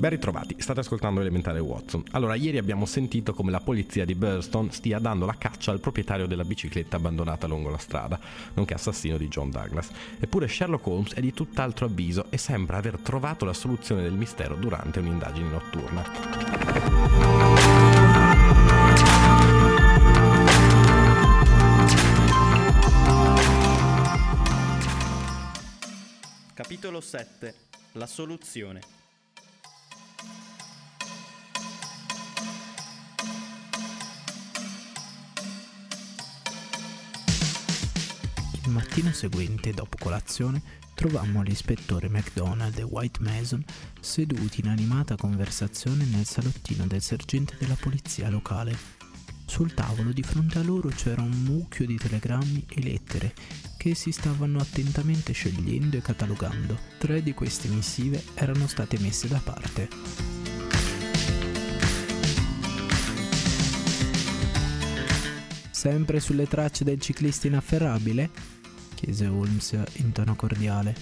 Ben ritrovati, state ascoltando Elementare Watson. Allora, ieri abbiamo sentito come la polizia di Burston stia dando la caccia al proprietario della bicicletta abbandonata lungo la strada, nonché assassino di John Douglas. Eppure Sherlock Holmes è di tutt'altro avviso e sembra aver trovato la soluzione del mistero durante un'indagine notturna. Capitolo 7 La soluzione Il mattino seguente, dopo colazione, trovammo l'ispettore MacDonald e White Mason seduti in animata conversazione nel salottino del sergente della polizia locale. Sul tavolo di fronte a loro c'era un mucchio di telegrammi e lettere che si stavano attentamente scegliendo e catalogando. Tre di queste missive erano state messe da parte. Sempre sulle tracce del ciclista inafferrabile? Chiese Holmes in tono cordiale.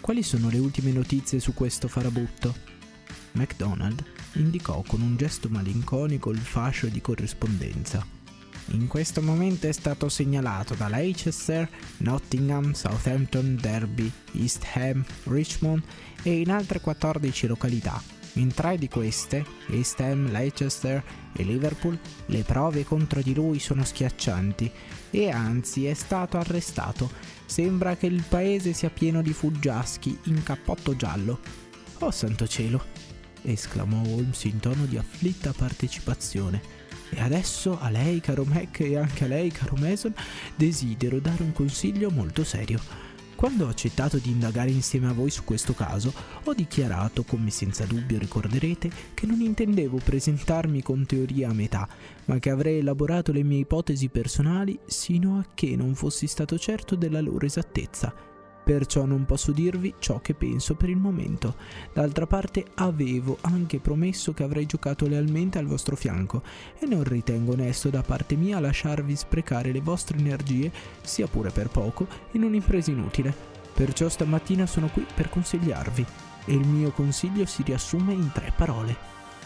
Quali sono le ultime notizie su questo farabutto? MacDonald indicò con un gesto malinconico il fascio di corrispondenza. In questo momento è stato segnalato da Leicester, Nottingham, Southampton, Derby, East Ham, Richmond e in altre 14 località in tre di queste, East Ham, Leicester e Liverpool, le prove contro di lui sono schiaccianti e anzi è stato arrestato. Sembra che il paese sia pieno di fuggiaschi in cappotto giallo. Oh santo cielo! esclamò Holmes in tono di afflitta partecipazione. E adesso a lei, caro Mac, e anche a lei, caro Mason, desidero dare un consiglio molto serio. Quando ho accettato di indagare insieme a voi su questo caso, ho dichiarato, come senza dubbio ricorderete, che non intendevo presentarmi con teorie a metà, ma che avrei elaborato le mie ipotesi personali sino a che non fossi stato certo della loro esattezza perciò non posso dirvi ciò che penso per il momento. D'altra parte avevo anche promesso che avrei giocato lealmente al vostro fianco e non ritengo onesto da parte mia lasciarvi sprecare le vostre energie, sia pure per poco, in un'impresa inutile. Perciò stamattina sono qui per consigliarvi e il mio consiglio si riassume in tre parole.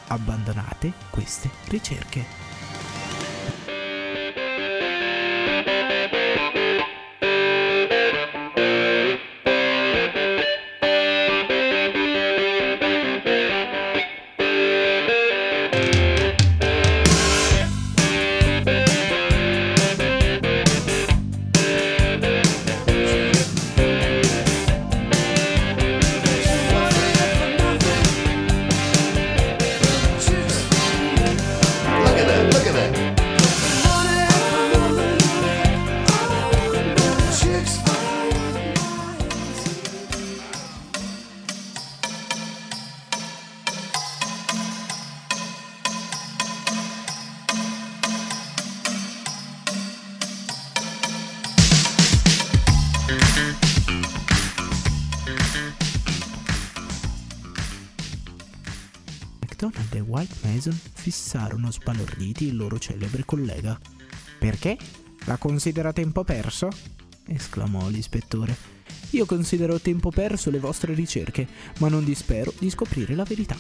Abbandonate queste ricerche. Sbalorditi il loro celebre collega. Perché? La considera tempo perso? esclamò l'ispettore. Io considero tempo perso le vostre ricerche, ma non dispero di scoprire la verità.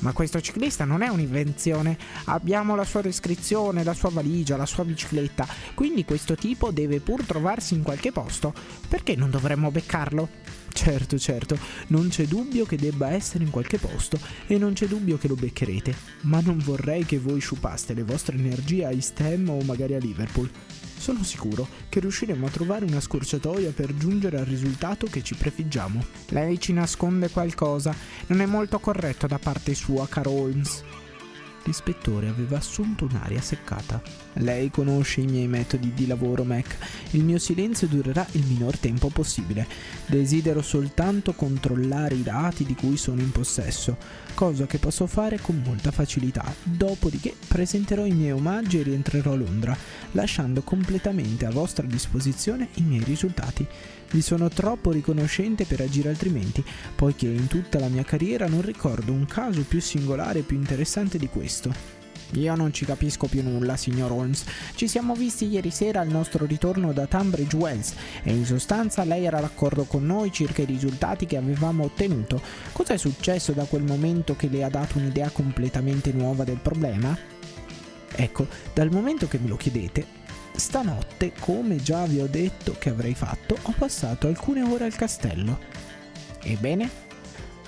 Ma questo ciclista non è un'invenzione. Abbiamo la sua descrizione, la sua valigia, la sua bicicletta. Quindi questo tipo deve pur trovarsi in qualche posto. Perché non dovremmo beccarlo? Certo, certo, non c'è dubbio che debba essere in qualche posto e non c'è dubbio che lo beccherete, ma non vorrei che voi sciupaste le vostre energie a East Ham o magari a Liverpool. Sono sicuro che riusciremo a trovare una scorciatoia per giungere al risultato che ci prefiggiamo. Lei ci nasconde qualcosa, non è molto corretto da parte sua, caro Holmes. L'ispettore aveva assunto un'aria seccata. Lei conosce i miei metodi di lavoro, Mac. Il mio silenzio durerà il minor tempo possibile. Desidero soltanto controllare i dati di cui sono in possesso, cosa che posso fare con molta facilità. Dopodiché presenterò i miei omaggi e rientrerò a Londra, lasciando completamente a vostra disposizione i miei risultati. Vi sono troppo riconoscente per agire altrimenti, poiché in tutta la mia carriera non ricordo un caso più singolare e più interessante di questo. Io non ci capisco più nulla, signor Holmes. Ci siamo visti ieri sera al nostro ritorno da Tunbridge Wells e in sostanza lei era d'accordo con noi circa i risultati che avevamo ottenuto. Cos'è successo da quel momento che le ha dato un'idea completamente nuova del problema? Ecco, dal momento che me lo chiedete, stanotte, come già vi ho detto che avrei fatto, ho passato alcune ore al castello. Ebbene?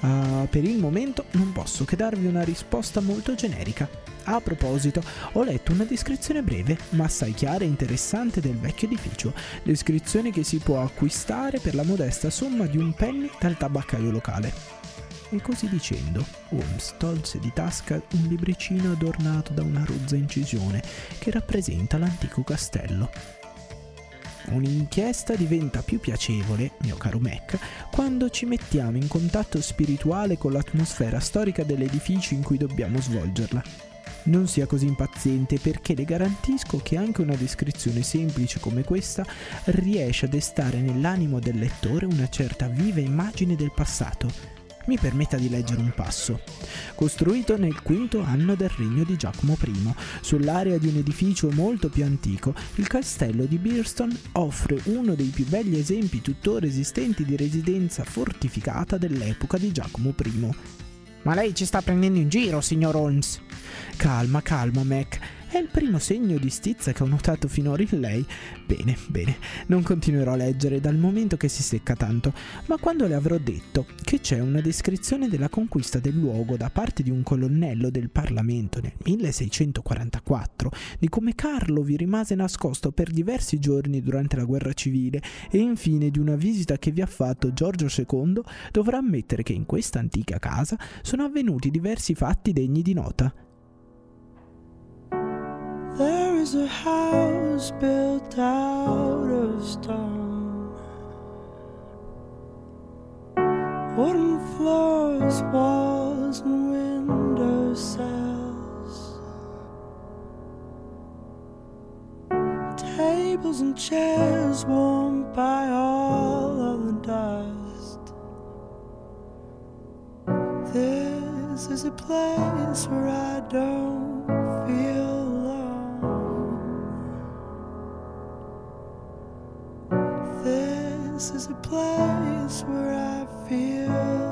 Uh, per il momento non posso che darvi una risposta molto generica. A proposito, ho letto una descrizione breve, ma assai chiara e interessante del vecchio edificio, descrizione che si può acquistare per la modesta somma di un penny dal tabaccaio locale. E così dicendo, Holmes tolse di tasca un libricino adornato da una rozza incisione che rappresenta l'antico castello. Un'inchiesta diventa più piacevole, mio caro Mac, quando ci mettiamo in contatto spirituale con l'atmosfera storica dell'edificio in cui dobbiamo svolgerla. Non sia così impaziente perché le garantisco che anche una descrizione semplice come questa riesce a destare nell'animo del lettore una certa viva immagine del passato. Mi permetta di leggere un passo. Costruito nel quinto anno del regno di Giacomo I, sull'area di un edificio molto più antico, il castello di Birston offre uno dei più belli esempi tuttora esistenti di residenza fortificata dell'epoca di Giacomo I. Ma lei ci sta prendendo in giro, signor Holmes. Calma, calma, Mac. È il primo segno di stizza che ho notato finora in lei. Bene, bene, non continuerò a leggere dal momento che si secca tanto, ma quando le avrò detto che c'è una descrizione della conquista del luogo da parte di un colonnello del Parlamento nel 1644, di come Carlo vi rimase nascosto per diversi giorni durante la guerra civile e infine di una visita che vi ha fatto Giorgio II, dovrà ammettere che in questa antica casa sono avvenuti diversi fatti degni di nota. There is a house built out of stone. Wooden floors, walls, and window cells. Tables and chairs warmed by all of the dust. This is a place where I don't This is a place where I feel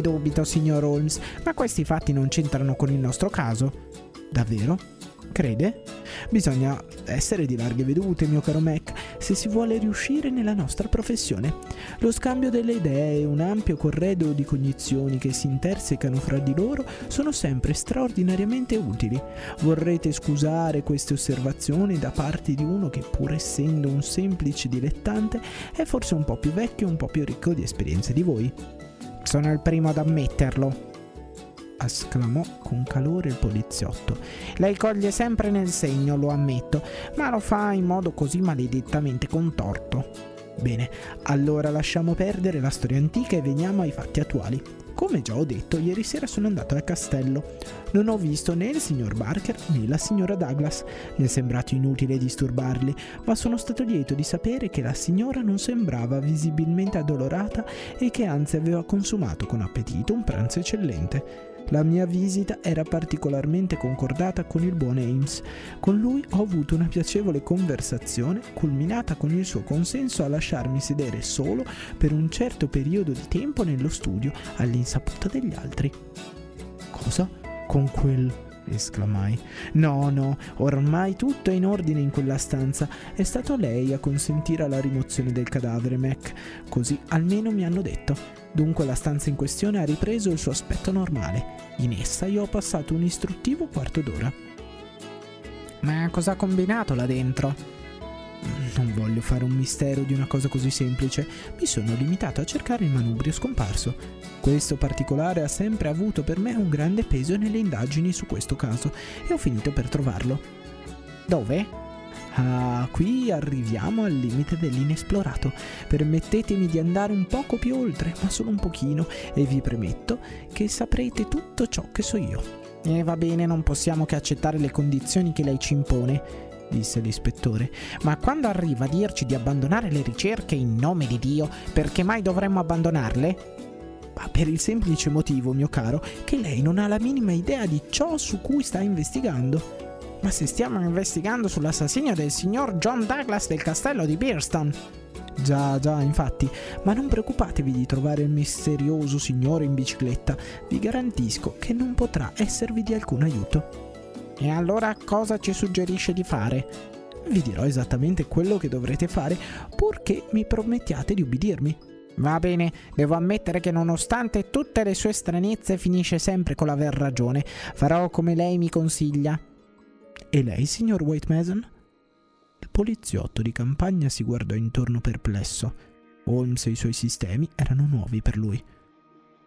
dubito, signor Holmes, ma questi fatti non c'entrano con il nostro caso. Davvero? Crede? Bisogna essere di larghe vedute, mio caro Mac, se si vuole riuscire nella nostra professione. Lo scambio delle idee e un ampio corredo di cognizioni che si intersecano fra di loro sono sempre straordinariamente utili. Vorrete scusare queste osservazioni da parte di uno che, pur essendo un semplice dilettante, è forse un po' più vecchio e un po' più ricco di esperienze di voi. Sono il primo ad ammetterlo, esclamò con calore il poliziotto. Lei coglie sempre nel segno, lo ammetto, ma lo fa in modo così maledettamente contorto. Bene, allora lasciamo perdere la storia antica e veniamo ai fatti attuali. Come già ho detto, ieri sera sono andato al castello. Non ho visto né il signor Barker né la signora Douglas. Mi è sembrato inutile disturbarli, ma sono stato lieto di sapere che la signora non sembrava visibilmente addolorata e che anzi aveva consumato con appetito un pranzo eccellente. La mia visita era particolarmente concordata con il buon Ames. Con lui ho avuto una piacevole conversazione, culminata con il suo consenso a lasciarmi sedere solo per un certo periodo di tempo nello studio, all'insaputa degli altri. Cosa? Con quel esclamai. No, no, ormai tutto è in ordine in quella stanza. È stato lei a consentire la rimozione del cadavere, Mac. Così almeno mi hanno detto. Dunque la stanza in questione ha ripreso il suo aspetto normale. In essa io ho passato un istruttivo quarto d'ora. Ma cosa ha combinato là dentro? Non voglio fare un mistero di una cosa così semplice, mi sono limitato a cercare il manubrio scomparso. Questo particolare ha sempre avuto per me un grande peso nelle indagini su questo caso e ho finito per trovarlo. Dove? Ah, qui arriviamo al limite dell'inesplorato. Permettetemi di andare un poco più oltre, ma solo un pochino, e vi premetto che saprete tutto ciò che so io. E va bene, non possiamo che accettare le condizioni che lei ci impone, disse l'ispettore. Ma quando arriva a dirci di abbandonare le ricerche in nome di Dio, perché mai dovremmo abbandonarle? Ma per il semplice motivo, mio caro, che lei non ha la minima idea di ciò su cui sta investigando. Ma se stiamo investigando sull'assassinio del signor John Douglas del castello di Bearston. Già, già, infatti, ma non preoccupatevi di trovare il misterioso signore in bicicletta, vi garantisco che non potrà esservi di alcun aiuto. E allora cosa ci suggerisce di fare? Vi dirò esattamente quello che dovrete fare, purché mi promettiate di ubbidirmi. Va bene, devo ammettere che nonostante tutte le sue stranezze finisce sempre con l'aver ragione. Farò come lei mi consiglia. E lei, signor White Mason? Il poliziotto di campagna si guardò intorno perplesso. Holmes e i suoi sistemi erano nuovi per lui.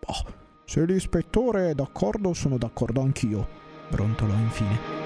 Oh, se l'ispettore è d'accordo, sono d'accordo anch'io, brontolò infine.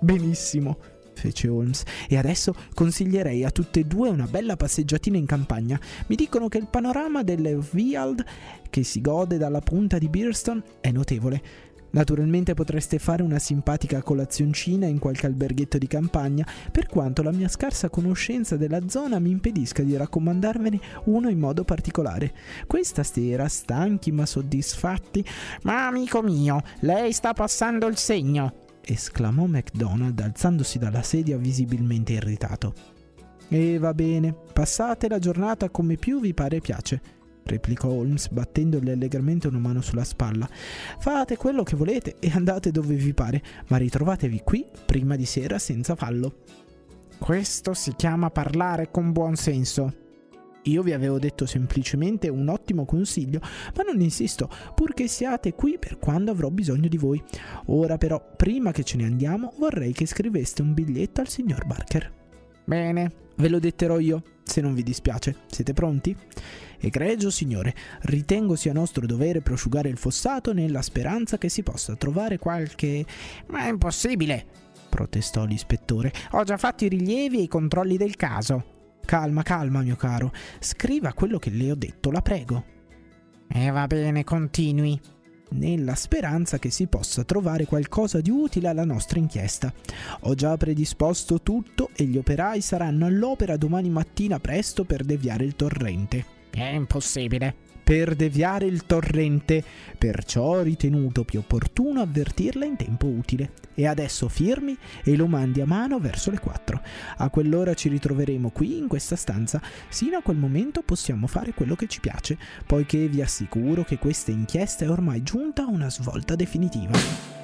Benissimo, fece Holmes. E adesso consiglierei a tutte e due una bella passeggiatina in campagna. Mi dicono che il panorama delle Viald, che si gode dalla punta di Bearston, è notevole. Naturalmente potreste fare una simpatica colazioncina in qualche alberghetto di campagna, per quanto la mia scarsa conoscenza della zona mi impedisca di raccomandarvene uno in modo particolare. Questa sera, stanchi ma soddisfatti, ma amico mio, lei sta passando il segno esclamò MacDonald alzandosi dalla sedia visibilmente irritato. E va bene, passate la giornata come più vi pare e piace, replicò Holmes battendogli allegramente una mano sulla spalla. Fate quello che volete e andate dove vi pare, ma ritrovatevi qui prima di sera senza fallo. Questo si chiama parlare con buon senso, io vi avevo detto semplicemente un ottimo consiglio, ma non insisto, purché siate qui per quando avrò bisogno di voi. Ora però, prima che ce ne andiamo, vorrei che scriveste un biglietto al signor Barker. Bene, ve lo detterò io, se non vi dispiace. Siete pronti? Egregio signore, ritengo sia nostro dovere prosciugare il fossato nella speranza che si possa trovare qualche... Ma è impossibile! protestò l'ispettore. Ho già fatto i rilievi e i controlli del caso. Calma, calma, mio caro. Scriva quello che le ho detto, la prego. E eh, va bene, continui. Nella speranza che si possa trovare qualcosa di utile alla nostra inchiesta. Ho già predisposto tutto e gli operai saranno all'opera domani mattina presto per deviare il torrente. È impossibile per deviare il torrente, perciò ho ritenuto più opportuno avvertirla in tempo utile. E adesso firmi e lo mandi a mano verso le 4. A quell'ora ci ritroveremo qui in questa stanza. Sino a quel momento possiamo fare quello che ci piace, poiché vi assicuro che questa inchiesta è ormai giunta a una svolta definitiva.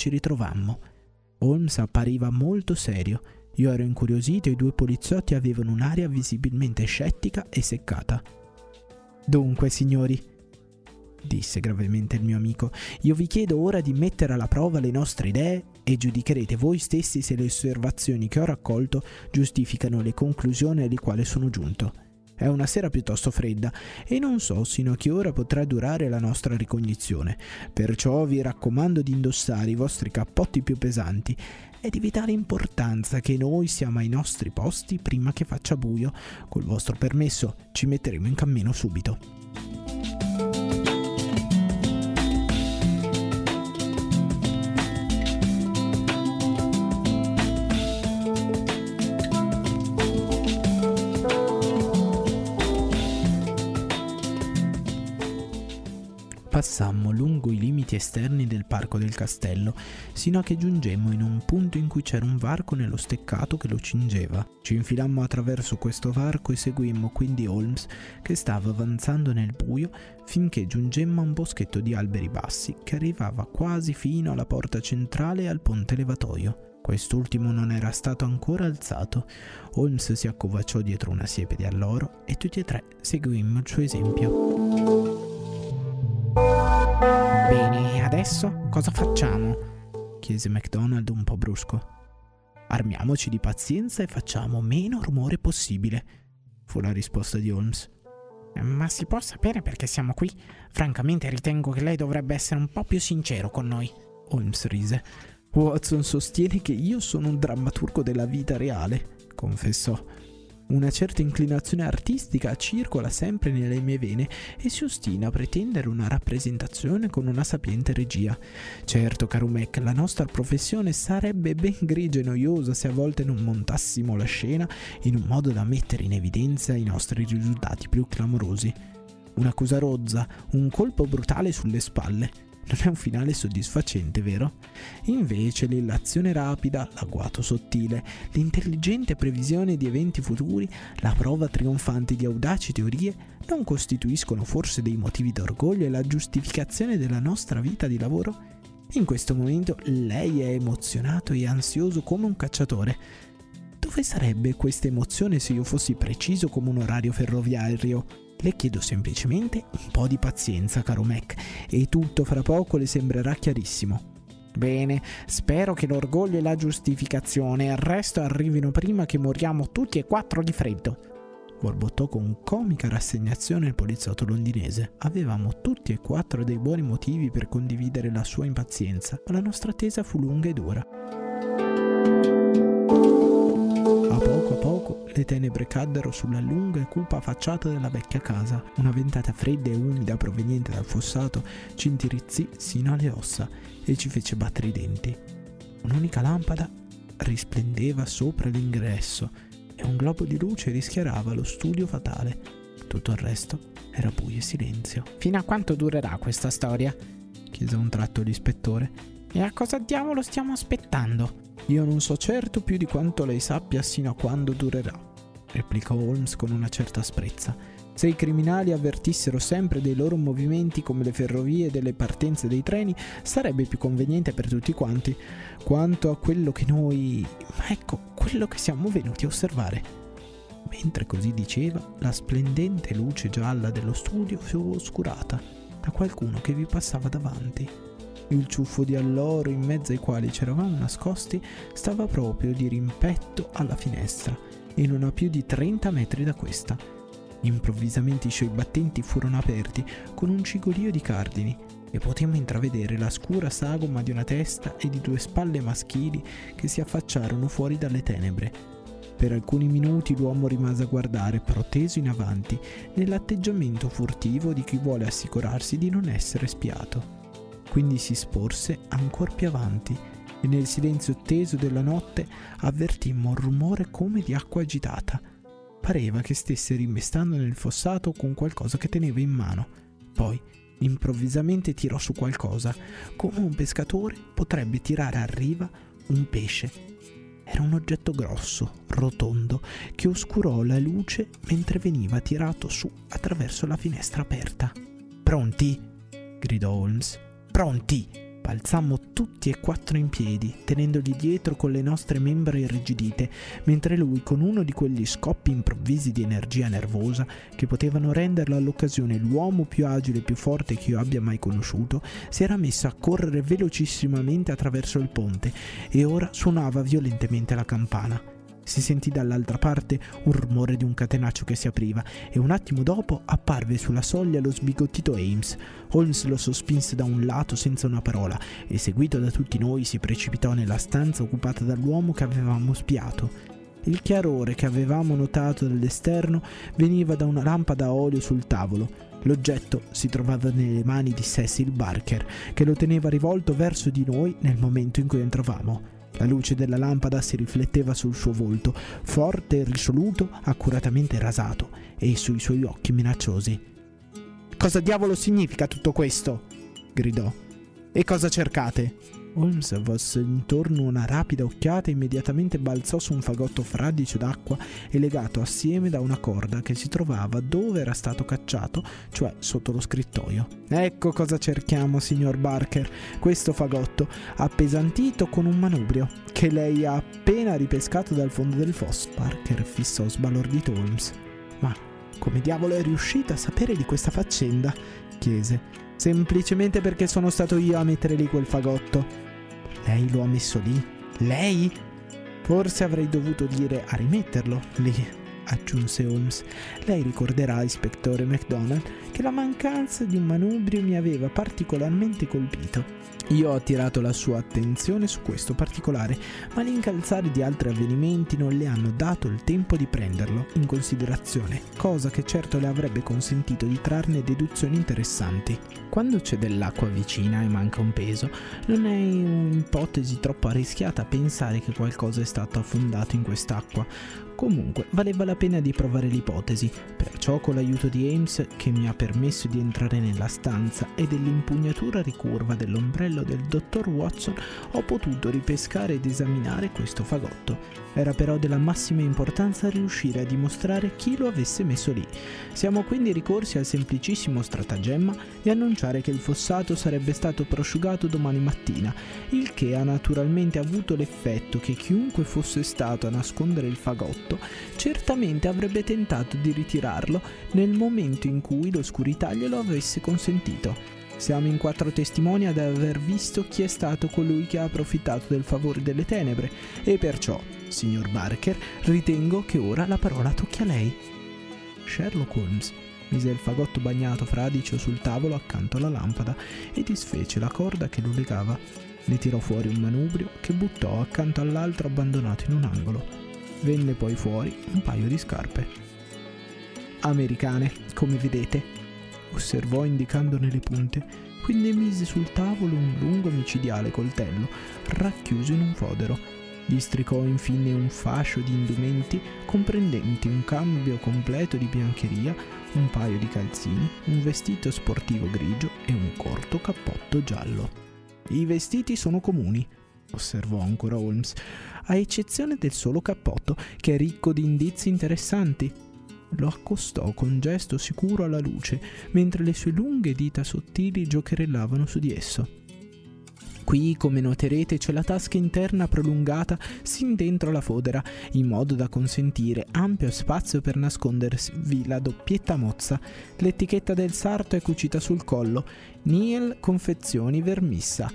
Ci ritrovammo. Holmes appariva molto serio. Io ero incuriosito e i due poliziotti avevano un'aria visibilmente scettica e seccata. Dunque, signori, disse gravemente il mio amico, io vi chiedo ora di mettere alla prova le nostre idee e giudicherete voi stessi se le osservazioni che ho raccolto giustificano le conclusioni alle quali sono giunto. È una sera piuttosto fredda e non so sino a che ora potrà durare la nostra ricognizione. Perciò vi raccomando di indossare i vostri cappotti più pesanti. È di vitale importanza che noi siamo ai nostri posti prima che faccia buio. Col vostro permesso ci metteremo in cammino subito. Esterni del parco del castello, sino a che giungemmo in un punto in cui c'era un varco nello steccato che lo cingeva. Ci infilammo attraverso questo varco e seguimmo quindi Holmes, che stava avanzando nel buio, finché giungemmo a un boschetto di alberi bassi che arrivava quasi fino alla porta centrale e al ponte levatoio. Quest'ultimo non era stato ancora alzato. Holmes si accovacciò dietro una siepe di alloro e tutti e tre seguimmo il suo esempio. Adesso cosa facciamo? chiese MacDonald un po' brusco. Armiamoci di pazienza e facciamo meno rumore possibile, fu la risposta di Holmes. Ma si può sapere perché siamo qui? Francamente ritengo che lei dovrebbe essere un po' più sincero con noi. Holmes rise. Watson sostiene che io sono un drammaturgo della vita reale, confessò. Una certa inclinazione artistica circola sempre nelle mie vene e si ostina a pretendere una rappresentazione con una sapiente regia. Certo, caro Mac, la nostra professione sarebbe ben grigia e noiosa se a volte non montassimo la scena in un modo da mettere in evidenza i nostri risultati più clamorosi. Un'accusa rozza, un colpo brutale sulle spalle, non è un finale soddisfacente, vero? Invece l'illazione rapida, l'agguato sottile, l'intelligente previsione di eventi futuri, la prova trionfante di audaci teorie non costituiscono forse dei motivi d'orgoglio e la giustificazione della nostra vita di lavoro? In questo momento lei è emozionato e ansioso come un cacciatore. Dove sarebbe questa emozione se io fossi preciso come un orario ferroviario? Le chiedo semplicemente un po' di pazienza, caro Mac, e tutto fra poco le sembrerà chiarissimo. Bene, spero che l'orgoglio e la giustificazione e il resto arrivino prima che moriamo tutti e quattro di freddo. Borbottò con comica rassegnazione il poliziotto londinese. Avevamo tutti e quattro dei buoni motivi per condividere la sua impazienza, ma la nostra attesa fu lunga e dura. Le tenebre caddero sulla lunga e cupa facciata della vecchia casa. Una ventata fredda e umida proveniente dal fossato ci intirizzì sino alle ossa e ci fece battere i denti. Un'unica lampada risplendeva sopra l'ingresso e un globo di luce rischiarava lo studio fatale. Tutto il resto era buio e silenzio. Fino a quanto durerà questa storia? chiese a un tratto l'ispettore. E a cosa diavolo stiamo aspettando? Io non so certo più di quanto lei sappia sino a quando durerà replicò Holmes con una certa asprezza. Se i criminali avvertissero sempre dei loro movimenti come le ferrovie e delle partenze dei treni, sarebbe più conveniente per tutti quanti. Quanto a quello che noi... ma ecco, quello che siamo venuti a osservare. Mentre così diceva, la splendente luce gialla dello studio fu oscurata da qualcuno che vi passava davanti. Il ciuffo di alloro in mezzo ai quali c'eravamo nascosti stava proprio di rimpetto alla finestra e non a più di 30 metri da questa. Improvvisamente i suoi battenti furono aperti con un cigolio di cardini e potemmo intravedere la scura sagoma di una testa e di due spalle maschili che si affacciarono fuori dalle tenebre. Per alcuni minuti l'uomo rimase a guardare, proteso in avanti, nell'atteggiamento furtivo di chi vuole assicurarsi di non essere spiato. Quindi si sporse ancora più avanti e nel silenzio teso della notte avvertimmo un rumore come di acqua agitata. Pareva che stesse rimestando nel fossato con qualcosa che teneva in mano. Poi improvvisamente tirò su qualcosa, come un pescatore potrebbe tirare a riva un pesce. Era un oggetto grosso, rotondo, che oscurò la luce mentre veniva tirato su attraverso la finestra aperta. Pronti? gridò Holmes. Pronti! Balzammo tutti e quattro in piedi, tenendogli dietro con le nostre membra irrigidite, mentre lui, con uno di quegli scoppi improvvisi di energia nervosa che potevano renderlo all'occasione l'uomo più agile e più forte che io abbia mai conosciuto, si era messo a correre velocissimamente attraverso il ponte e ora suonava violentemente la campana. Si sentì dall'altra parte un rumore di un catenaccio che si apriva e un attimo dopo apparve sulla soglia lo sbigottito Ames. Holmes lo sospinse da un lato senza una parola e seguito da tutti noi si precipitò nella stanza occupata dall'uomo che avevamo spiato. Il chiarore che avevamo notato dall'esterno veniva da una lampada a olio sul tavolo. L'oggetto si trovava nelle mani di Cecil Barker, che lo teneva rivolto verso di noi nel momento in cui entravamo. La luce della lampada si rifletteva sul suo volto, forte e risoluto, accuratamente rasato, e sui suoi occhi minacciosi. Cosa diavolo significa tutto questo? gridò. E cosa cercate? Holmes volse intorno una rapida occhiata e immediatamente balzò su un fagotto fradicio d'acqua e legato assieme da una corda che si trovava dove era stato cacciato, cioè sotto lo scrittoio. Ecco cosa cerchiamo, signor Barker. Questo fagotto, appesantito con un manubrio, che lei ha appena ripescato dal fondo del fosso. Barker fissò sbalordito Holmes. Ma come diavolo è riuscita a sapere di questa faccenda? chiese semplicemente perché sono stato io a mettere lì quel fagotto. Lei lo ha messo lì? Lei? Forse avrei dovuto dire a rimetterlo lì, aggiunse Holmes. Lei ricorderà, ispettore MacDonald, che la mancanza di un manubrio mi aveva particolarmente colpito. Io ho attirato la sua attenzione su questo particolare, ma l'incalzare di altri avvenimenti non le hanno dato il tempo di prenderlo in considerazione, cosa che certo le avrebbe consentito di trarne deduzioni interessanti. Quando c'è dell'acqua vicina e manca un peso, non è un'ipotesi troppo arrischiata pensare che qualcosa è stato affondato in quest'acqua. Comunque, valeva la pena di provare l'ipotesi, perciò con l'aiuto di Ames, che mi ha permesso di entrare nella stanza e dell'impugnatura ricurva dell'ombrello del dottor Watson, ho potuto ripescare ed esaminare questo fagotto. Era però della massima importanza riuscire a dimostrare chi lo avesse messo lì. Siamo quindi ricorsi al semplicissimo stratagemma di annunciare che il fossato sarebbe stato prosciugato domani mattina, il che ha naturalmente avuto l'effetto che chiunque fosse stato a nascondere il fagotto fatto, certamente avrebbe tentato di ritirarlo nel momento in cui l'oscurità glielo avesse consentito. Siamo in quattro testimoni ad aver visto chi è stato colui che ha approfittato del favore delle tenebre e perciò, signor Barker, ritengo che ora la parola tocchi a lei. Sherlock Holmes mise il fagotto bagnato fradicio sul tavolo accanto alla lampada e disfece la corda che lo legava. Ne tirò fuori un manubrio che buttò accanto all'altro abbandonato in un angolo. Venne poi fuori un paio di scarpe. Americane, come vedete, osservò indicandone le punte, quindi mise sul tavolo un lungo micidiale coltello racchiuso in un fodero. Districò infine un fascio di indumenti comprendenti un cambio completo di biancheria, un paio di calzini, un vestito sportivo grigio e un corto cappotto giallo. I vestiti sono comuni, osservò ancora Holmes, a eccezione del solo cappotto, che è ricco di indizi interessanti. Lo accostò con gesto sicuro alla luce, mentre le sue lunghe dita sottili giocherellavano su di esso. Qui, come noterete, c'è la tasca interna prolungata sin dentro la fodera, in modo da consentire ampio spazio per nascondervi la doppietta mozza. L'etichetta del sarto è cucita sul collo. Niel Confezioni Vermissa.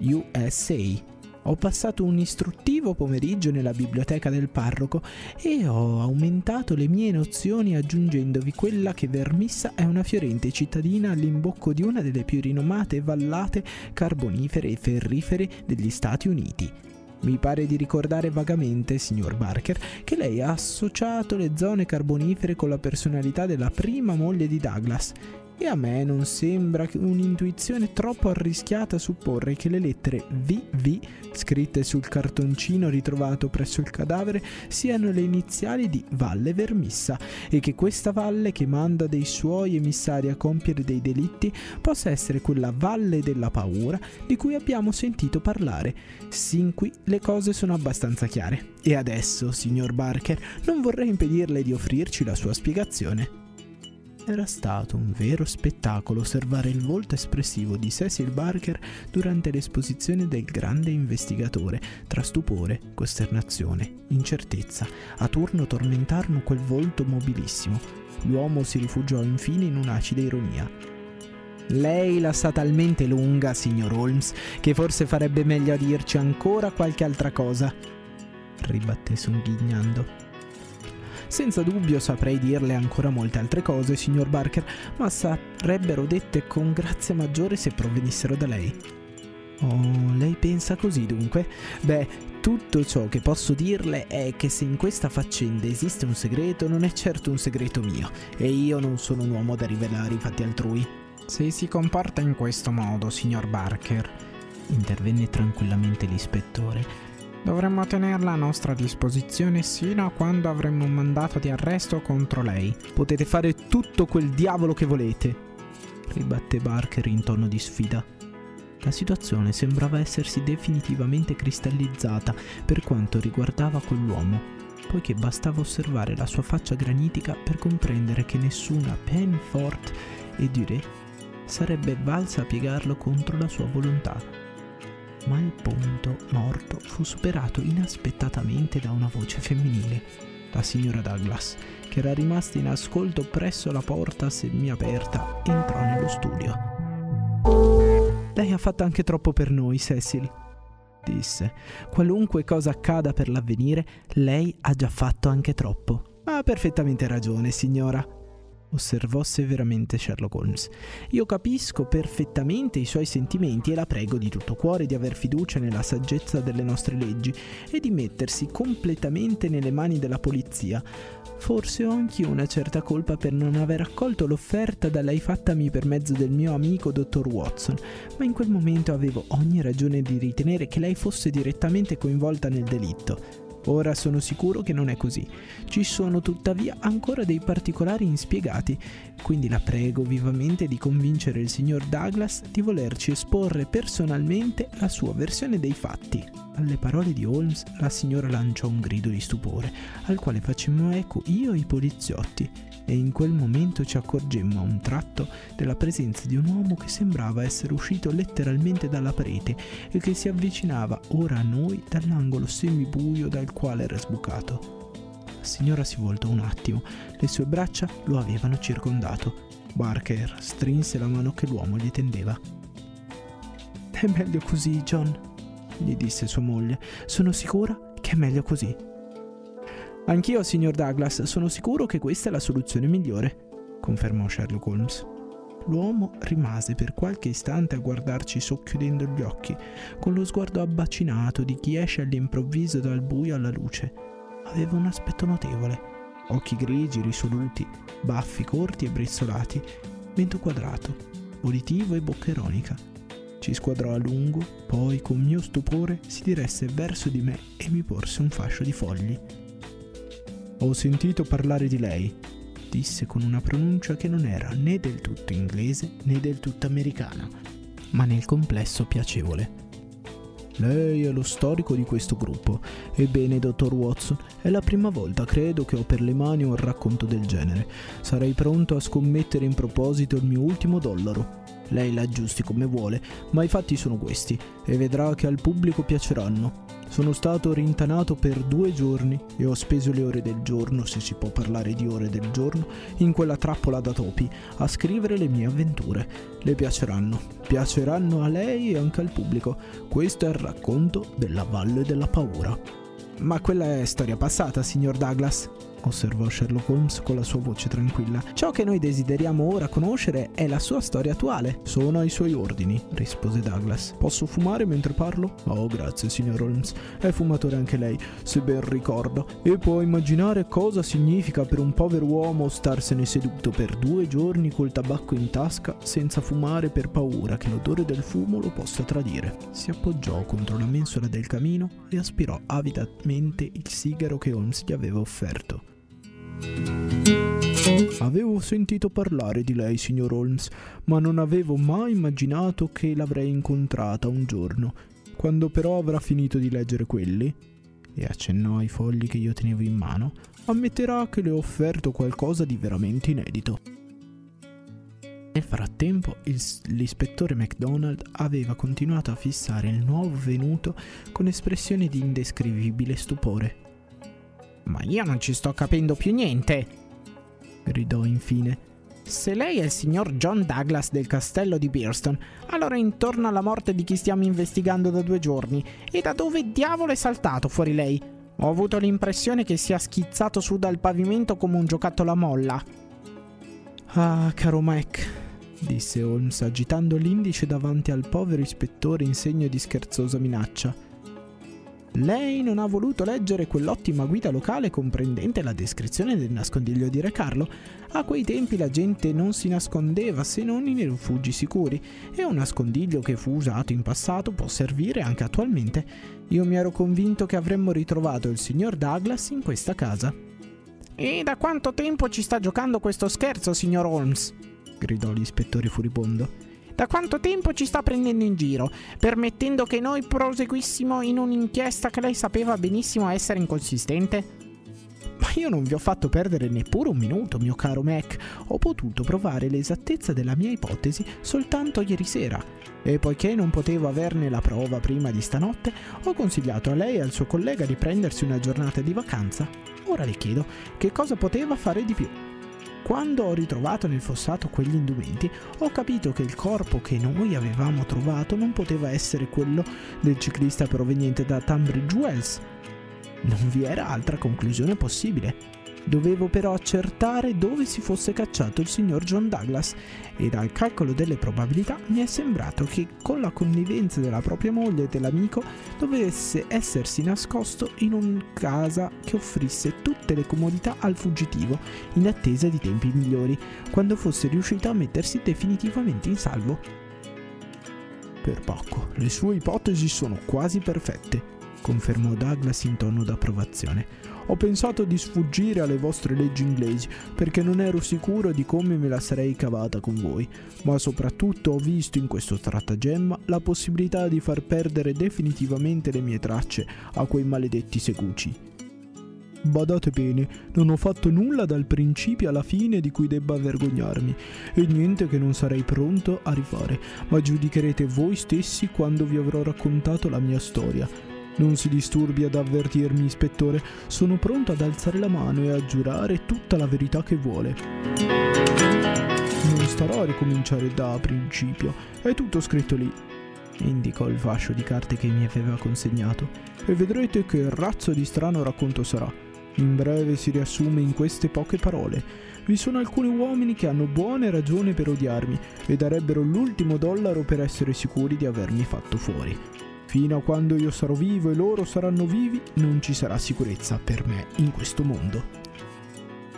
USA. Ho passato un istruttivo pomeriggio nella biblioteca del parroco e ho aumentato le mie nozioni aggiungendovi quella che Vermissa è una fiorente cittadina all'imbocco di una delle più rinomate vallate carbonifere e ferrifere degli Stati Uniti. Mi pare di ricordare vagamente, signor Barker, che lei ha associato le zone carbonifere con la personalità della prima moglie di Douglas e a me non sembra un'intuizione troppo arrischiata supporre che le lettere VV scritte sul cartoncino ritrovato presso il cadavere siano le iniziali di Valle Vermissa e che questa valle che manda dei suoi emissari a compiere dei delitti possa essere quella valle della paura di cui abbiamo sentito parlare. Sin qui le cose sono abbastanza chiare. E adesso, signor Barker, non vorrei impedirle di offrirci la sua spiegazione. Era stato un vero spettacolo osservare il volto espressivo di Cecil Barker durante l'esposizione del grande investigatore, tra stupore, costernazione, incertezza. A turno tormentarono quel volto mobilissimo. L'uomo si rifugiò infine in un'acida ironia. Lei la sa talmente lunga, signor Holmes, che forse farebbe meglio a dirci ancora qualche altra cosa. ribatté songhiggnando. Senza dubbio saprei dirle ancora molte altre cose, signor Barker, ma sarebbero dette con grazia maggiore se provenissero da lei. Oh, lei pensa così dunque? Beh, tutto ciò che posso dirle è che se in questa faccenda esiste un segreto, non è certo un segreto mio, e io non sono un uomo da rivelare i fatti altrui. Se si comporta in questo modo, signor Barker, intervenne tranquillamente l'ispettore, dovremmo tenerla a nostra disposizione sino a quando avremo un mandato di arresto contro lei. Potete fare tutto quel diavolo che volete, ribatté Barker in tono di sfida. La situazione sembrava essersi definitivamente cristallizzata per quanto riguardava quell'uomo, poiché bastava osservare la sua faccia granitica per comprendere che nessuna Penfort e Duré sarebbe valsa a piegarlo contro la sua volontà. Ma il punto morto fu superato inaspettatamente da una voce femminile, la signora Douglas, che era rimasta in ascolto presso la porta semiaperta, entrò nello studio. Lei ha fatto anche troppo per noi, Cecil, disse. Qualunque cosa accada per l'avvenire, lei ha già fatto anche troppo. Ha perfettamente ragione, signora, osservò severamente Sherlock Holmes. Io capisco perfettamente i suoi sentimenti e la prego di tutto cuore di aver fiducia nella saggezza delle nostre leggi e di mettersi completamente nelle mani della polizia. Forse ho anch'io una certa colpa per non aver accolto l'offerta da lei fattami per mezzo del mio amico dottor Watson, ma in quel momento avevo ogni ragione di ritenere che lei fosse direttamente coinvolta nel delitto. Ora sono sicuro che non è così. Ci sono tuttavia ancora dei particolari inspiegati, quindi la prego vivamente di convincere il signor Douglas di volerci esporre personalmente la sua versione dei fatti. Alle parole di Holmes la signora lanciò un grido di stupore, al quale facemmo eco io e i poliziotti, e in quel momento ci accorgemmo a un tratto della presenza di un uomo che sembrava essere uscito letteralmente dalla parete e che si avvicinava ora a noi dall'angolo semibuio dal quale era sbucato. La signora si voltò un attimo, le sue braccia lo avevano circondato. Barker strinse la mano che l'uomo gli tendeva. È meglio così, John, gli disse sua moglie. Sono sicura che è meglio così. Anch'io, signor Douglas, sono sicuro che questa è la soluzione migliore, confermò Sherlock Holmes. L'uomo rimase per qualche istante a guardarci socchiudendo gli occhi, con lo sguardo abbacinato di chi esce all'improvviso dal buio alla luce. Aveva un aspetto notevole, occhi grigi, risoluti, baffi corti e brizzolati, mento quadrato, uditivo e bocca ironica. Ci squadrò a lungo, poi con mio stupore si diresse verso di me e mi porse un fascio di fogli. Ho sentito parlare di lei, disse con una pronuncia che non era né del tutto inglese né del tutto americana, ma nel complesso piacevole. Lei è lo storico di questo gruppo. Ebbene, dottor Watson, è la prima volta, credo, che ho per le mani un racconto del genere. Sarei pronto a scommettere in proposito il mio ultimo dollaro. Lei la aggiusti come vuole, ma i fatti sono questi e vedrà che al pubblico piaceranno. Sono stato rintanato per due giorni e ho speso le ore del giorno, se si può parlare di ore del giorno, in quella trappola da topi, a scrivere le mie avventure. Le piaceranno, piaceranno a lei e anche al pubblico. Questo è il racconto della Valle della Paura. Ma quella è storia passata, signor Douglas osservò Sherlock Holmes con la sua voce tranquilla. Ciò che noi desideriamo ora conoscere è la sua storia attuale. Sono ai suoi ordini, rispose Douglas. Posso fumare mentre parlo? Oh, grazie, signor Holmes. È fumatore anche lei, se ben ricordo. E può immaginare cosa significa per un povero uomo starsene seduto per due giorni col tabacco in tasca senza fumare per paura che l'odore del fumo lo possa tradire. Si appoggiò contro la mensola del camino e aspirò avidamente il sigaro che Holmes gli aveva offerto. Avevo sentito parlare di lei, signor Holmes, ma non avevo mai immaginato che l'avrei incontrata un giorno. Quando però avrà finito di leggere quelli, e accennò ai fogli che io tenevo in mano, ammetterà che le ho offerto qualcosa di veramente inedito. Nel frattempo, il, l'ispettore MacDonald aveva continuato a fissare il nuovo venuto con espressione di indescrivibile stupore. Ma io non ci sto capendo più niente, gridò infine. Se lei è il signor John Douglas del castello di Bearston, allora intorno alla morte di chi stiamo investigando da due giorni, e da dove diavolo è saltato fuori lei? Ho avuto l'impressione che sia schizzato su dal pavimento come un giocattolo a molla. Ah, caro Mac, disse Holmes agitando l'indice davanti al povero ispettore in segno di scherzosa minaccia. Lei non ha voluto leggere quell'ottima guida locale comprendente la descrizione del nascondiglio di Re Carlo. A quei tempi la gente non si nascondeva se non in rifugi sicuri e un nascondiglio che fu usato in passato può servire anche attualmente. Io mi ero convinto che avremmo ritrovato il signor Douglas in questa casa. E da quanto tempo ci sta giocando questo scherzo, signor Holmes? gridò l'ispettore furibondo. Da quanto tempo ci sta prendendo in giro, permettendo che noi proseguissimo in un'inchiesta che lei sapeva benissimo essere inconsistente? Ma io non vi ho fatto perdere neppure un minuto, mio caro Mac. Ho potuto provare l'esattezza della mia ipotesi soltanto ieri sera. E poiché non potevo averne la prova prima di stanotte, ho consigliato a lei e al suo collega di prendersi una giornata di vacanza. Ora le chiedo che cosa poteva fare di più. Quando ho ritrovato nel fossato quegli indumenti, ho capito che il corpo che noi avevamo trovato non poteva essere quello del ciclista proveniente da Tunbridge Wells. Non vi era altra conclusione possibile. Dovevo però accertare dove si fosse cacciato il signor John Douglas e dal calcolo delle probabilità mi è sembrato che con la connivenza della propria moglie e dell'amico dovesse essersi nascosto in una casa che offrisse tutte le comodità al fuggitivo in attesa di tempi migliori, quando fosse riuscito a mettersi definitivamente in salvo. Per poco, le sue ipotesi sono quasi perfette confermò Douglas in tono d'approvazione. Ho pensato di sfuggire alle vostre leggi inglesi perché non ero sicuro di come me la sarei cavata con voi, ma soprattutto ho visto in questo stratagemma la possibilità di far perdere definitivamente le mie tracce a quei maledetti seguci. Badate bene, non ho fatto nulla dal principio alla fine di cui debba vergognarmi e niente che non sarei pronto a rifare, ma giudicherete voi stessi quando vi avrò raccontato la mia storia non si disturbi ad avvertirmi, ispettore. Sono pronto ad alzare la mano e a giurare tutta la verità che vuole. Non starò a ricominciare da principio. È tutto scritto lì. Indicò il fascio di carte che mi aveva consegnato. E vedrete che razzo di strano racconto sarà. In breve si riassume in queste poche parole. Vi sono alcuni uomini che hanno buone ragioni per odiarmi e darebbero l'ultimo dollaro per essere sicuri di avermi fatto fuori. Fino a quando io sarò vivo e loro saranno vivi, non ci sarà sicurezza per me in questo mondo.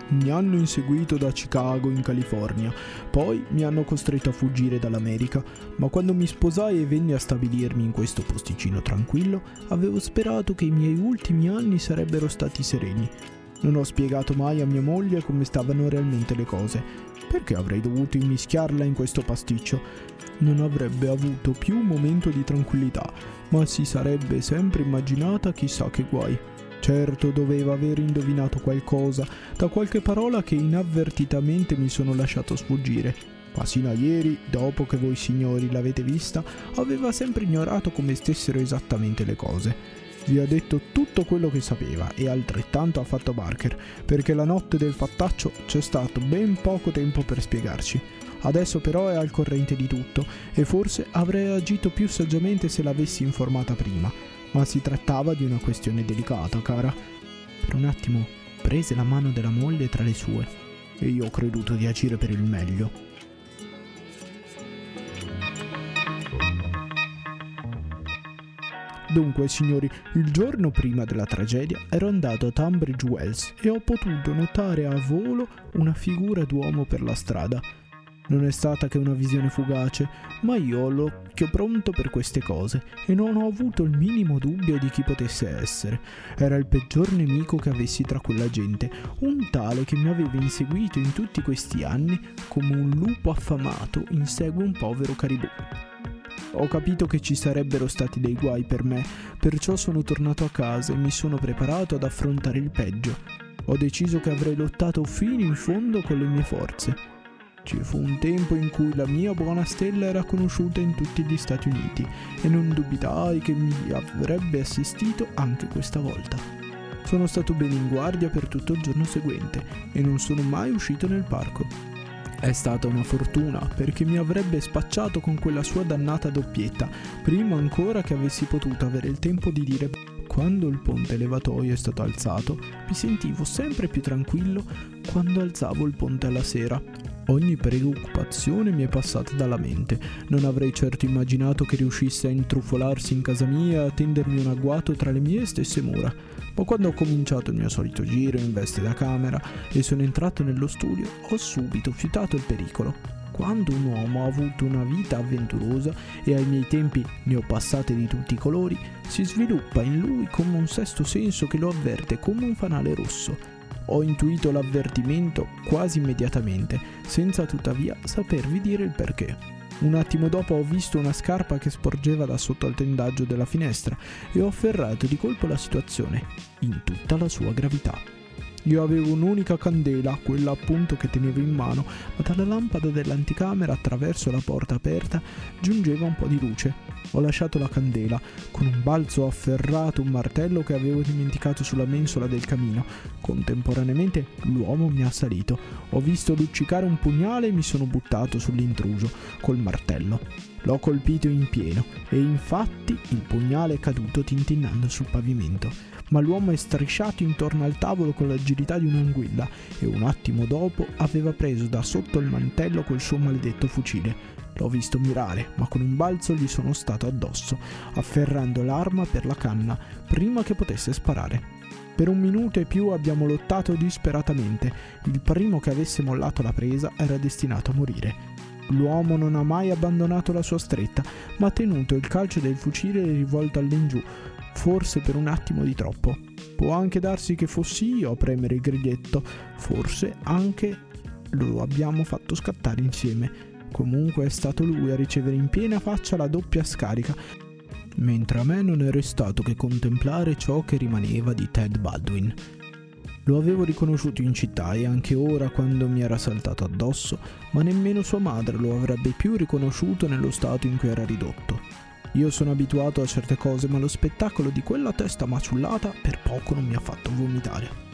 Mi hanno inseguito da Chicago in California, poi mi hanno costretto a fuggire dall'America, ma quando mi sposai e venni a stabilirmi in questo posticino tranquillo, avevo sperato che i miei ultimi anni sarebbero stati sereni. Non ho spiegato mai a mia moglie come stavano realmente le cose. Perché avrei dovuto immischiarla in questo pasticcio? Non avrebbe avuto più un momento di tranquillità, ma si sarebbe sempre immaginata chissà che guai. Certo doveva aver indovinato qualcosa da qualche parola che inavvertitamente mi sono lasciato sfuggire. Ma sino a ieri, dopo che voi signori l'avete vista, aveva sempre ignorato come stessero esattamente le cose. Vi ha detto tutto quello che sapeva e altrettanto ha fatto Barker, perché la notte del fattaccio c'è stato ben poco tempo per spiegarci. Adesso però è al corrente di tutto e forse avrei agito più saggiamente se l'avessi informata prima, ma si trattava di una questione delicata, cara. Per un attimo prese la mano della moglie tra le sue e io ho creduto di agire per il meglio. Dunque, signori, il giorno prima della tragedia ero andato a Tunbridge Wells e ho potuto notare a volo una figura d'uomo per la strada. Non è stata che una visione fugace, ma io ho l'occhio pronto per queste cose e non ho avuto il minimo dubbio di chi potesse essere. Era il peggior nemico che avessi tra quella gente, un tale che mi aveva inseguito in tutti questi anni come un lupo affamato insegue un povero caribou. Ho capito che ci sarebbero stati dei guai per me, perciò sono tornato a casa e mi sono preparato ad affrontare il peggio. Ho deciso che avrei lottato fino in fondo con le mie forze. Ci fu un tempo in cui la mia buona stella era conosciuta in tutti gli Stati Uniti e non dubitai che mi avrebbe assistito anche questa volta. Sono stato bene in guardia per tutto il giorno seguente e non sono mai uscito nel parco. È stata una fortuna perché mi avrebbe spacciato con quella sua dannata doppietta, prima ancora che avessi potuto avere il tempo di dire Quando il ponte levatoio è stato alzato, mi sentivo sempre più tranquillo quando alzavo il ponte alla sera. Ogni preoccupazione mi è passata dalla mente. Non avrei certo immaginato che riuscisse a intrufolarsi in casa mia e a tendermi un agguato tra le mie stesse mura. Ma quando ho cominciato il mio solito giro in veste da camera e sono entrato nello studio, ho subito fiutato il pericolo. Quando un uomo ha avuto una vita avventurosa e ai miei tempi ne ho passate di tutti i colori, si sviluppa in lui come un sesto senso che lo avverte come un fanale rosso. Ho intuito l'avvertimento quasi immediatamente, senza tuttavia sapervi dire il perché. Un attimo dopo ho visto una scarpa che sporgeva da sotto al tendaggio della finestra e ho afferrato di colpo la situazione, in tutta la sua gravità. Io avevo un'unica candela, quella appunto che tenevo in mano, ma dalla lampada dell'anticamera attraverso la porta aperta giungeva un po' di luce. Ho lasciato la candela, con un balzo ho afferrato un martello che avevo dimenticato sulla mensola del camino. Contemporaneamente l'uomo mi ha salito. Ho visto luccicare un pugnale e mi sono buttato sull'intruso col martello. L'ho colpito in pieno e infatti il pugnale è caduto tintinnando sul pavimento ma l'uomo è strisciato intorno al tavolo con l'agilità di un'anguilla e un attimo dopo aveva preso da sotto il mantello quel suo maledetto fucile. L'ho visto mirare, ma con un balzo gli sono stato addosso, afferrando l'arma per la canna prima che potesse sparare. Per un minuto e più abbiamo lottato disperatamente. Il primo che avesse mollato la presa era destinato a morire. L'uomo non ha mai abbandonato la sua stretta, ma ha tenuto il calcio del fucile rivolto all'ingiù, forse per un attimo di troppo. Può anche darsi che fossi io a premere il griglietto, forse anche lo abbiamo fatto scattare insieme. Comunque è stato lui a ricevere in piena faccia la doppia scarica, mentre a me non è restato che contemplare ciò che rimaneva di Ted Baldwin. Lo avevo riconosciuto in città e anche ora quando mi era saltato addosso, ma nemmeno sua madre lo avrebbe più riconosciuto nello stato in cui era ridotto. Io sono abituato a certe cose, ma lo spettacolo di quella testa maciullata per poco non mi ha fatto vomitare.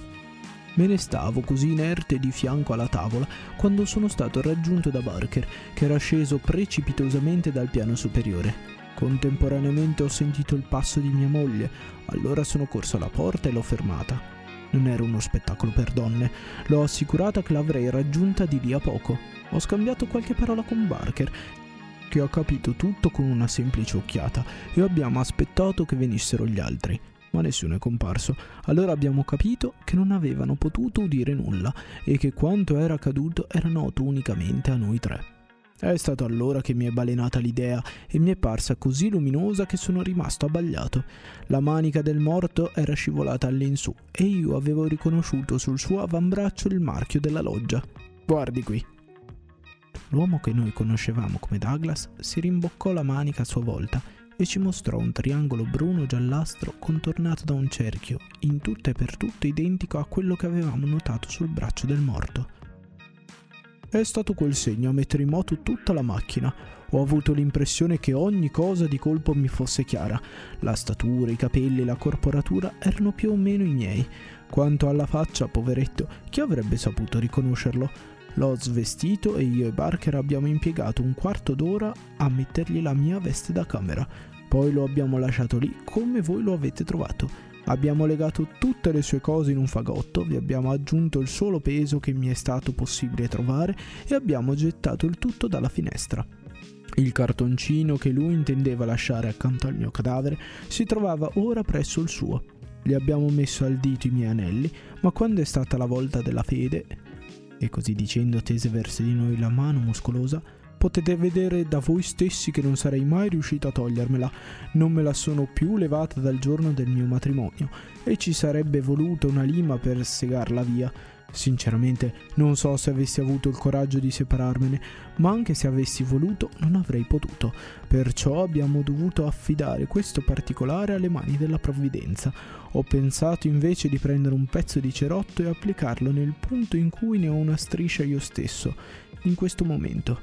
Me ne stavo così inerte di fianco alla tavola quando sono stato raggiunto da Barker, che era sceso precipitosamente dal piano superiore. Contemporaneamente ho sentito il passo di mia moglie, allora sono corso alla porta e l'ho fermata. Non era uno spettacolo per donne, l'ho assicurata che l'avrei raggiunta di lì a poco. Ho scambiato qualche parola con Barker che ho capito tutto con una semplice occhiata e abbiamo aspettato che venissero gli altri. Ma nessuno è comparso. Allora abbiamo capito che non avevano potuto udire nulla e che quanto era accaduto era noto unicamente a noi tre. È stato allora che mi è balenata l'idea e mi è parsa così luminosa che sono rimasto abbagliato. La manica del morto era scivolata all'insù e io avevo riconosciuto sul suo avambraccio il marchio della loggia. Guardi qui, L'uomo che noi conoscevamo come Douglas si rimboccò la manica a sua volta e ci mostrò un triangolo bruno-giallastro contornato da un cerchio, in tutto e per tutto identico a quello che avevamo notato sul braccio del morto. È stato quel segno a mettere in moto tutta la macchina. Ho avuto l'impressione che ogni cosa di colpo mi fosse chiara. La statura, i capelli, la corporatura erano più o meno i miei. Quanto alla faccia, poveretto, chi avrebbe saputo riconoscerlo? L'ho svestito e io e Barker abbiamo impiegato un quarto d'ora a mettergli la mia veste da camera. Poi lo abbiamo lasciato lì come voi lo avete trovato. Abbiamo legato tutte le sue cose in un fagotto, vi abbiamo aggiunto il solo peso che mi è stato possibile trovare e abbiamo gettato il tutto dalla finestra. Il cartoncino che lui intendeva lasciare accanto al mio cadavere si trovava ora presso il suo. Gli abbiamo messo al dito i miei anelli, ma quando è stata la volta della fede, e così dicendo tese verso di noi la mano muscolosa, potete vedere da voi stessi che non sarei mai riuscito a togliermela, non me la sono più levata dal giorno del mio matrimonio e ci sarebbe voluta una lima per segarla via. Sinceramente non so se avessi avuto il coraggio di separarmene, ma anche se avessi voluto non avrei potuto. Perciò abbiamo dovuto affidare questo particolare alle mani della provvidenza. Ho pensato invece di prendere un pezzo di cerotto e applicarlo nel punto in cui ne ho una striscia io stesso, in questo momento.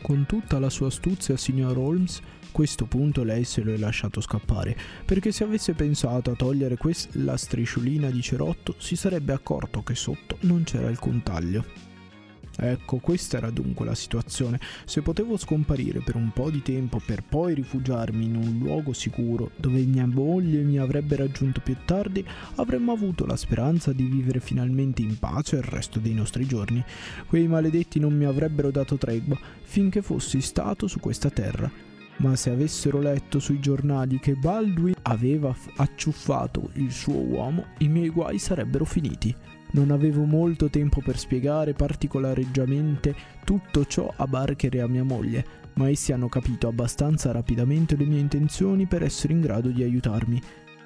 Con tutta la sua astuzia, signor Holmes, questo punto lei se lo è lasciato scappare, perché se avesse pensato a togliere quella strisciolina di cerotto si sarebbe accorto che sotto non c'era alcun taglio. Ecco, questa era dunque la situazione. Se potevo scomparire per un po' di tempo per poi rifugiarmi in un luogo sicuro dove mia moglie mi avrebbe raggiunto più tardi, avremmo avuto la speranza di vivere finalmente in pace il resto dei nostri giorni. Quei maledetti non mi avrebbero dato tregua finché fossi stato su questa terra. Ma se avessero letto sui giornali che Baldwin aveva acciuffato il suo uomo, i miei guai sarebbero finiti. Non avevo molto tempo per spiegare particolareggiamente tutto ciò a Barker e a mia moglie, ma essi hanno capito abbastanza rapidamente le mie intenzioni per essere in grado di aiutarmi.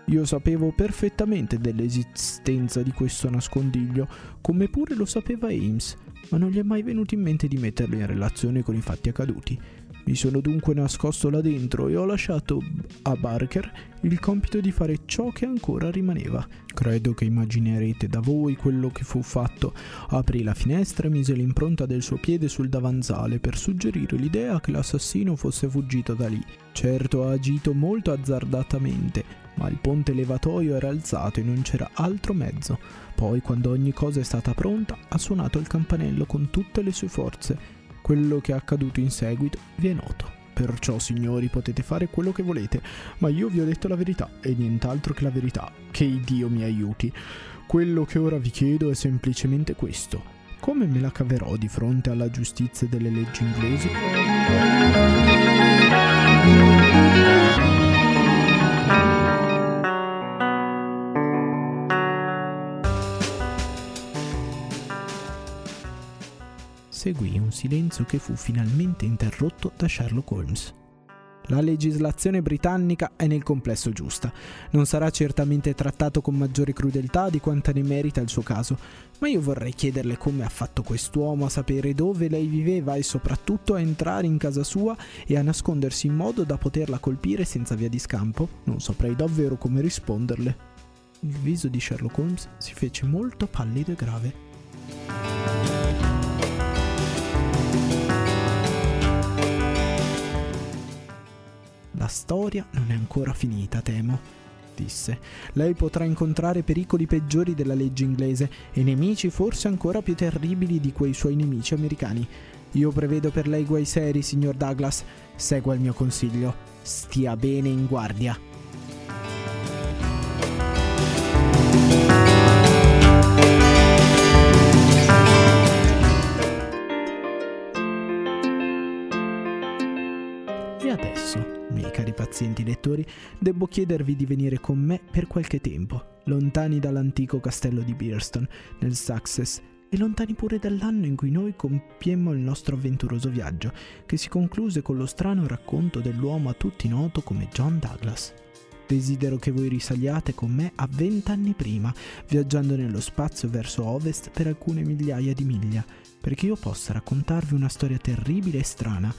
Io sapevo perfettamente dell'esistenza di questo nascondiglio, come pure lo sapeva Ames, ma non gli è mai venuto in mente di metterlo in relazione con i fatti accaduti. Mi sono dunque nascosto là dentro e ho lasciato a Barker il compito di fare ciò che ancora rimaneva. Credo che immaginerete da voi quello che fu fatto. Aprì la finestra e mise l'impronta del suo piede sul davanzale per suggerire l'idea che l'assassino fosse fuggito da lì. Certo ha agito molto azzardatamente, ma il ponte levatoio era alzato e non c'era altro mezzo. Poi, quando ogni cosa è stata pronta, ha suonato il campanello con tutte le sue forze quello che è accaduto in seguito vi è noto. Perciò, signori, potete fare quello che volete, ma io vi ho detto la verità e nient'altro che la verità. Che Dio mi aiuti. Quello che ora vi chiedo è semplicemente questo. Come me la caverò di fronte alla giustizia delle leggi inglesi? Seguì un silenzio che fu finalmente interrotto da Sherlock Holmes. La legislazione britannica è nel complesso giusta. Non sarà certamente trattato con maggiore crudeltà di quanta ne merita il suo caso, ma io vorrei chiederle come ha fatto quest'uomo a sapere dove lei viveva e soprattutto a entrare in casa sua e a nascondersi in modo da poterla colpire senza via di scampo. Non saprei davvero come risponderle. Il viso di Sherlock Holmes si fece molto pallido e grave. La storia non è ancora finita, temo, disse. Lei potrà incontrare pericoli peggiori della legge inglese e nemici forse ancora più terribili di quei suoi nemici americani. Io prevedo per lei guai seri, signor Douglas. Segua il mio consiglio. Stia bene in guardia. Pazienti lettori, debbo chiedervi di venire con me per qualche tempo, lontani dall'antico castello di Bearston, nel Sussex, e lontani pure dall'anno in cui noi compiemmo il nostro avventuroso viaggio, che si concluse con lo strano racconto dell'uomo a tutti noto come John Douglas. Desidero che voi risaliate con me a vent'anni prima, viaggiando nello spazio verso ovest per alcune migliaia di miglia, perché io possa raccontarvi una storia terribile e strana,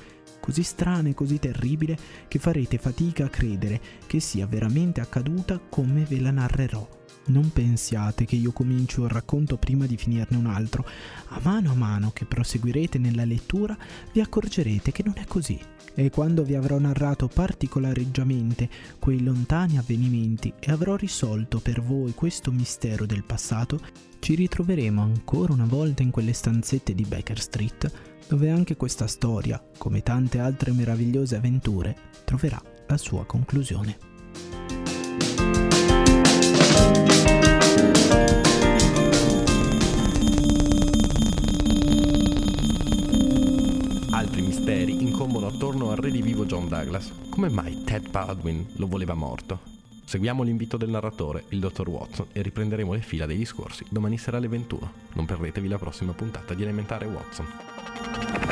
così strana e così terribile che farete fatica a credere che sia veramente accaduta come ve la narrerò. Non pensiate che io cominci un racconto prima di finirne un altro. A mano a mano che proseguirete nella lettura vi accorgerete che non è così. E quando vi avrò narrato particolareggiamente quei lontani avvenimenti e avrò risolto per voi questo mistero del passato, ci ritroveremo ancora una volta in quelle stanzette di Baker Street dove anche questa storia, come tante altre meravigliose avventure, troverà la sua conclusione. Attorno al redivivo John Douglas. Come mai Ted Baldwin lo voleva morto? Seguiamo l'invito del narratore, il dottor Watson, e riprenderemo le fila dei discorsi domani sera alle 21. Non perdetevi la prossima puntata di Elementare Watson.